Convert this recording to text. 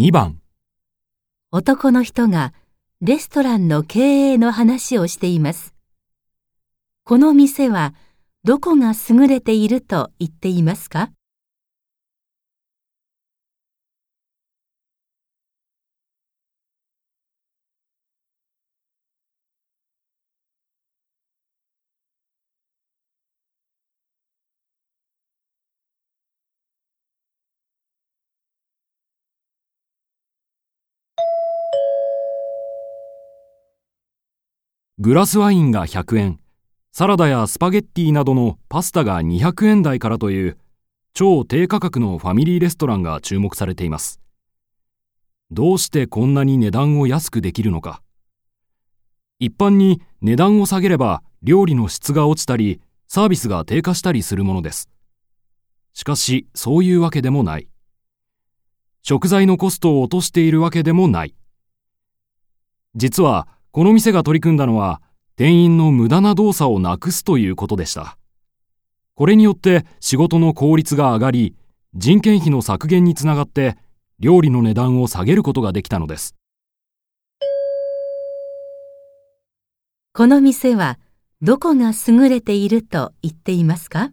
2番、男の人がレストランの経営の話をしています。この店はどこが優れていると言っていますか？グラスワインが100円、サラダやスパゲッティなどのパスタが200円台からという超低価格のファミリーレストランが注目されています。どうしてこんなに値段を安くできるのか。一般に値段を下げれば料理の質が落ちたりサービスが低下したりするものです。しかしそういうわけでもない。食材のコストを落としているわけでもない。実はこの店が取り組んだのは店員の無駄な動作をなくすということでした。これによって仕事の効率が上がり、人件費の削減につながって料理の値段を下げることができたのです。この店はどこが優れていると言っていますか？